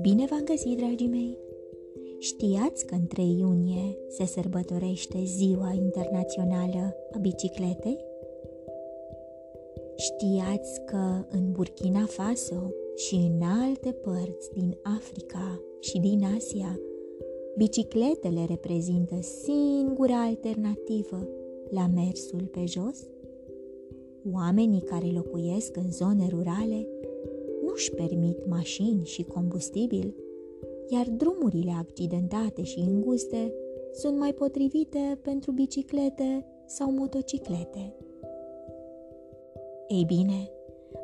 Bine v-am găsit, dragii mei! Știați că în 3 iunie se sărbătorește Ziua Internațională a Bicicletei? Știați că în Burkina Faso și în alte părți din Africa și din Asia, bicicletele reprezintă singura alternativă la mersul pe jos? Oamenii care locuiesc în zone rurale nu-și permit mașini și combustibil, iar drumurile accidentate și înguste sunt mai potrivite pentru biciclete sau motociclete. Ei bine,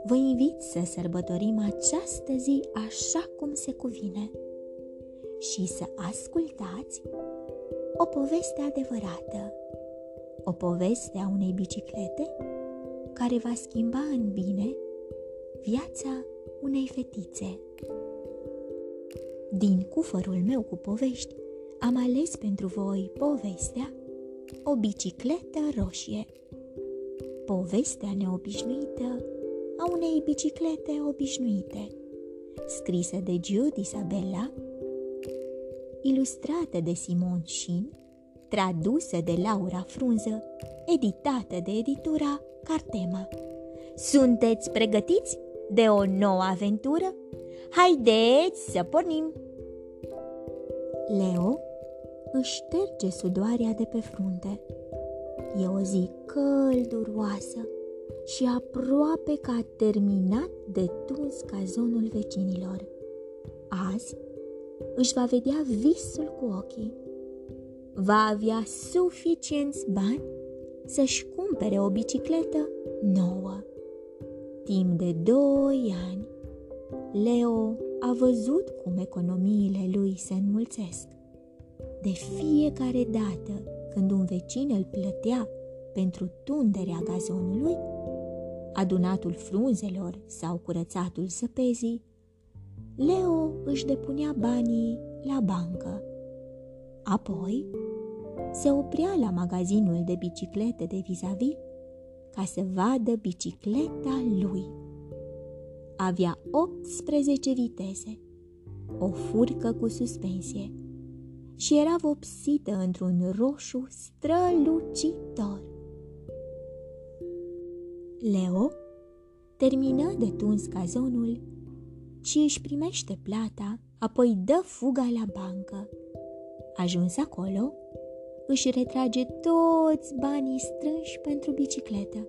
vă invit să sărbătorim această zi așa cum se cuvine și să ascultați o poveste adevărată, o poveste a unei biciclete care va schimba în bine viața unei fetițe. Din cufărul meu cu povești, am ales pentru voi povestea O bicicletă roșie. Povestea neobișnuită a unei biciclete obișnuite, scrisă de Jude Isabella, ilustrată de Simon Shin, tradusă de Laura Frunză, editată de editura Cartema. Sunteți pregătiți de o nouă aventură? Haideți să pornim! Leo își șterge sudoarea de pe frunte. E o zi călduroasă și aproape că a terminat de tuns cazonul vecinilor. Azi își va vedea visul cu ochii. Va avea suficienți bani să-și cumpere o bicicletă nouă. Timp de doi ani, Leo a văzut cum economiile lui se înmulțesc. De fiecare dată când un vecin îl plătea pentru tunderea gazonului, adunatul frunzelor sau curățatul săpezii, Leo își depunea banii la bancă. Apoi se oprea la magazinul de biciclete de vis-a-vis ca să vadă bicicleta lui. Avea 18 viteze, o furcă cu suspensie și era vopsită într-un roșu strălucitor. Leo termină de tuns cazonul și își primește plata, apoi dă fuga la bancă. Ajuns acolo, își retrage toți banii strânși pentru bicicletă.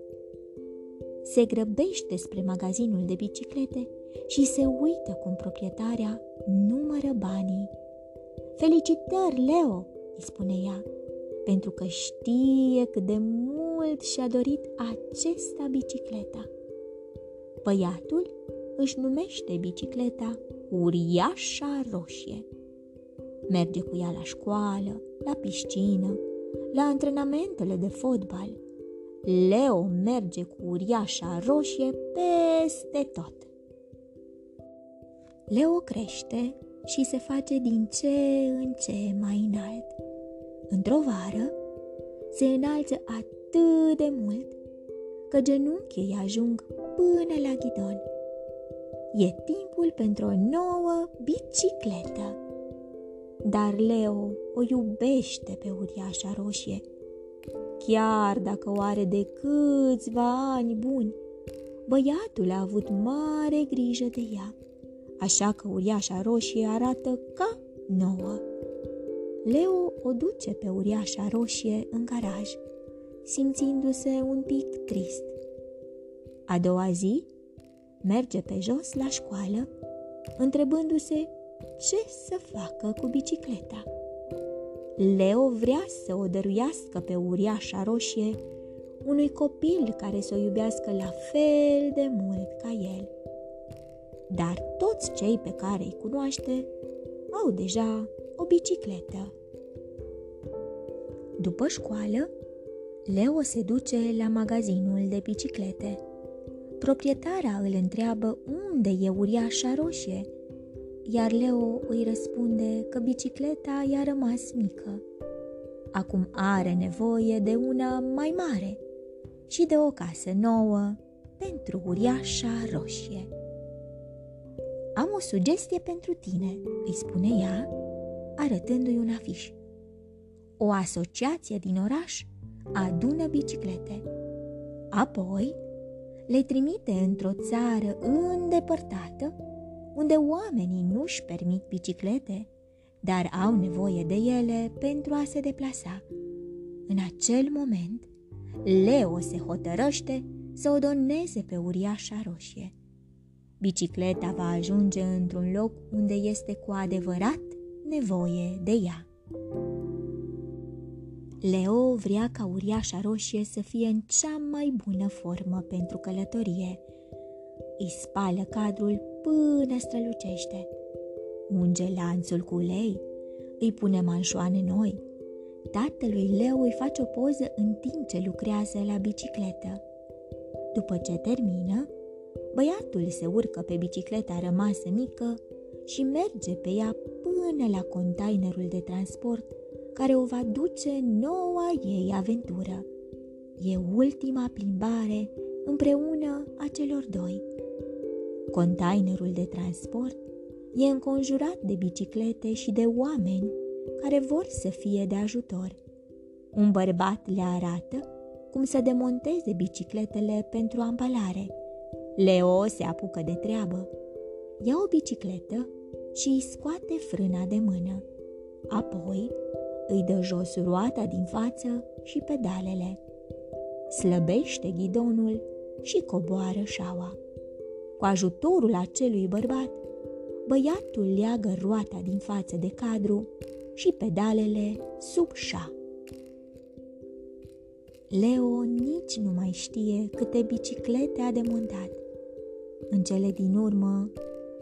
Se grăbește spre magazinul de biciclete și se uită cum proprietarea numără banii. Felicitări, Leo, îi spune ea, pentru că știe cât de mult și-a dorit acesta bicicleta. Băiatul își numește bicicleta Uriașa Roșie. Merge cu ea la școală, la piscină, la antrenamentele de fotbal. Leo merge cu uriașa roșie peste tot. Leo crește și se face din ce în ce mai înalt. Într-o vară se înalță atât de mult că genunchii îi ajung până la ghidon. E timpul pentru o nouă bicicletă. Dar Leo o iubește pe uriașa roșie, chiar dacă o are de câțiva ani buni. Băiatul a avut mare grijă de ea, așa că uriașa roșie arată ca nouă. Leo o duce pe uriașa roșie în garaj, simțindu-se un pic trist. A doua zi, merge pe jos la școală, întrebându-se ce să facă cu bicicleta. Leo vrea să o dăruiască pe uriașa roșie unui copil care să o iubească la fel de mult ca el. Dar toți cei pe care îi cunoaște au deja o bicicletă. După școală, Leo se duce la magazinul de biciclete. Proprietara îl întreabă unde e uriașa roșie iar Leo îi răspunde că bicicleta i-a rămas mică. Acum are nevoie de una mai mare și de o casă nouă pentru uriașa roșie. Am o sugestie pentru tine, îi spune ea, arătându-i un afiș. O asociație din oraș adună biciclete. Apoi le trimite într-o țară îndepărtată, unde oamenii nu-și permit biciclete, dar au nevoie de ele pentru a se deplasa. În acel moment, Leo se hotărăște să o doneze pe uriașa roșie. Bicicleta va ajunge într-un loc unde este cu adevărat nevoie de ea. Leo vrea ca uriașa roșie să fie în cea mai bună formă pentru călătorie. Îi spală cadrul până strălucește. Unge lanțul cu ulei, îi pune manșoane noi. Tatălui Leo îi face o poză în timp ce lucrează la bicicletă. După ce termină, băiatul se urcă pe bicicleta rămasă mică și merge pe ea până la containerul de transport care o va duce noua ei aventură. E ultima plimbare împreună a celor doi. Containerul de transport e înconjurat de biciclete și de oameni care vor să fie de ajutor. Un bărbat le arată cum să demonteze bicicletele pentru ambalare. Leo se apucă de treabă. Ia o bicicletă și îi scoate frâna de mână. Apoi îi dă jos roata din față și pedalele. Slăbește ghidonul și coboară șaua. Cu ajutorul acelui bărbat, băiatul leagă roata din față de cadru și pedalele sub șa. Leo nici nu mai știe câte biciclete a demontat. În cele din urmă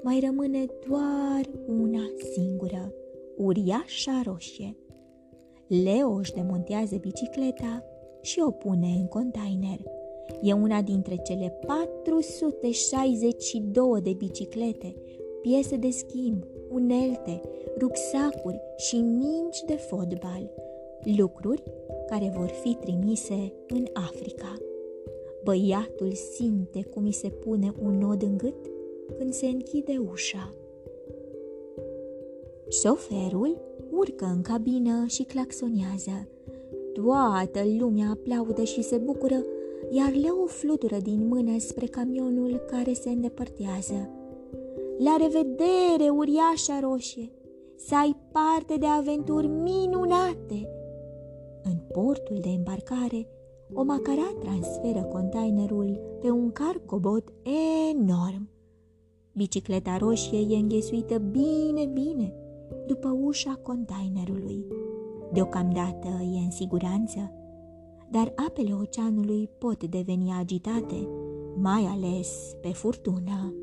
mai rămâne doar una singură, uriașa roșie. Leo își demontează bicicleta și o pune în container. E una dintre cele 462 de biciclete, piese de schimb, unelte, rucsacuri și mingi de fotbal, lucruri care vor fi trimise în Africa. Băiatul simte cum îi se pune un nod în gât când se închide ușa. Șoferul urcă în cabină și claxonează. Toată lumea aplaudă și se bucură, iar Leo flutură din mână spre camionul care se îndepărtează. La revedere, uriașa roșie! Să ai parte de aventuri minunate! În portul de îmbarcare, o macara transferă containerul pe un carcobot enorm. Bicicleta roșie e înghesuită bine, bine după ușa containerului. Deocamdată e în siguranță, dar apele oceanului pot deveni agitate, mai ales pe furtună.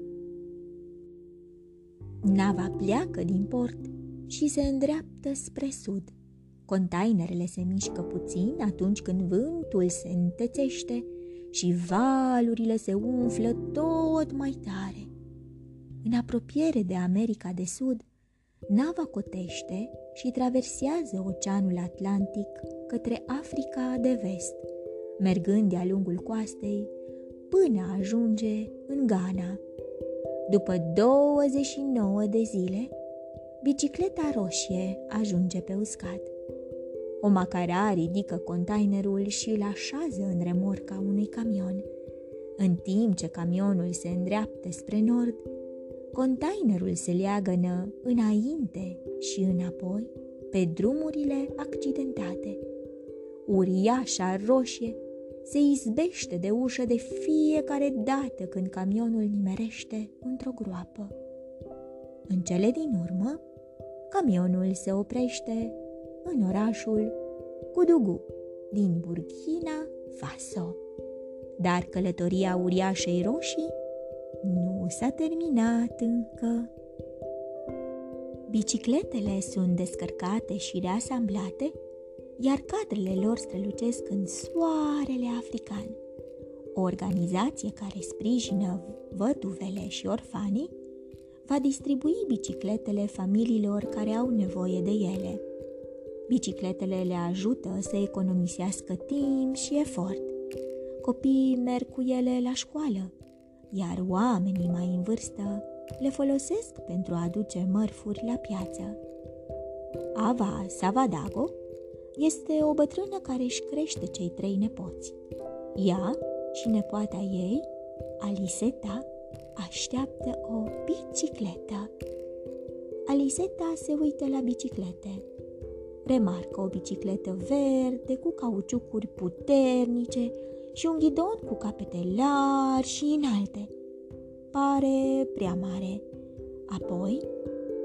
Nava pleacă din port și se îndreaptă spre sud. Containerele se mișcă puțin atunci când vântul se întețește și valurile se umflă tot mai tare. În apropiere de America de Sud, Nava cotește și traversează Oceanul Atlantic către Africa de vest, mergând de-a lungul coastei până ajunge în Ghana. După 29 de zile, bicicleta roșie ajunge pe uscat. O macara ridică containerul și îl așează în remorca unui camion. În timp ce camionul se îndreaptă spre nord, Containerul se leagănă înainte și înapoi pe drumurile accidentate. Uriașa roșie se izbește de ușă de fiecare dată când camionul nimerește într-o groapă. În cele din urmă, camionul se oprește în orașul Cudugu din Burkina Faso. Dar călătoria uriașei roșii nu s-a terminat încă. Bicicletele sunt descărcate și reasamblate, iar cadrele lor strălucesc în soarele african. O organizație care sprijină văduvele și orfanii va distribui bicicletele familiilor care au nevoie de ele. Bicicletele le ajută să economisească timp și efort Copiii merg cu ele la școală, iar oamenii mai în vârstă le folosesc pentru a aduce mărfuri la piață. Ava Savadago este o bătrână care își crește cei trei nepoți. Ea și nepoata ei, Aliseta, așteaptă o bicicletă. Aliseta se uită la biciclete. Remarcă o bicicletă verde cu cauciucuri puternice și un ghidon cu capete largi și înalte. Pare prea mare. Apoi,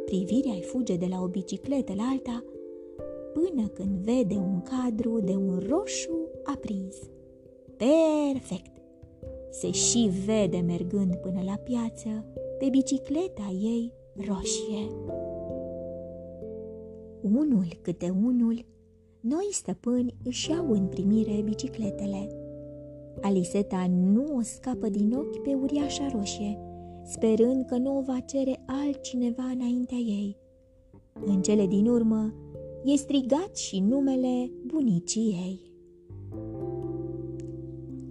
privirea îi fuge de la o bicicletă la alta până când vede un cadru de un roșu aprins. Perfect! Se și vede mergând până la piață pe bicicleta ei roșie. Unul câte unul, noi stăpâni își iau în primire bicicletele. Aliseta nu o scapă din ochi pe uriașa roșie, sperând că nu o va cere altcineva înaintea ei. În cele din urmă, e strigat și numele bunicii ei.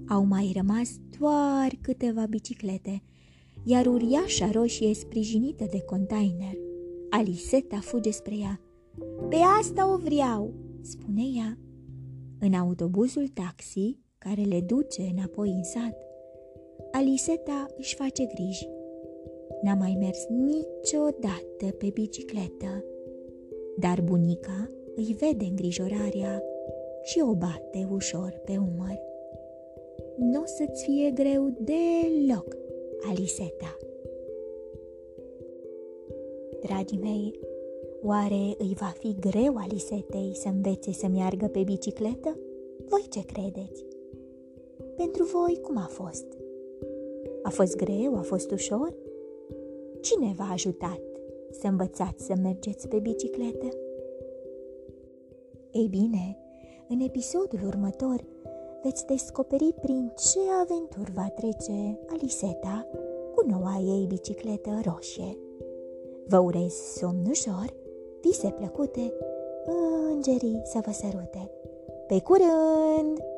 Au mai rămas doar câteva biciclete, iar uriașa roșie sprijinită de container. Aliseta fuge spre ea. Pe asta o vreau, spune ea. În autobuzul taxi, care le duce înapoi în sat, Aliseta își face griji. N-a mai mers niciodată pe bicicletă, dar bunica îi vede îngrijorarea și o bate ușor pe umăr. Nu o să-ți fie greu deloc, Aliseta. Dragii mei, oare îi va fi greu Alisetei să învețe să meargă pe bicicletă? Voi ce credeți? Pentru voi cum a fost? A fost greu? A fost ușor? Cine v-a ajutat să învățați să mergeți pe bicicletă? Ei bine, în episodul următor veți descoperi prin ce aventuri va trece Aliseta cu noua ei bicicletă roșie. Vă urez somn ușor, vise plăcute, îngerii să vă sărute. Pe curând!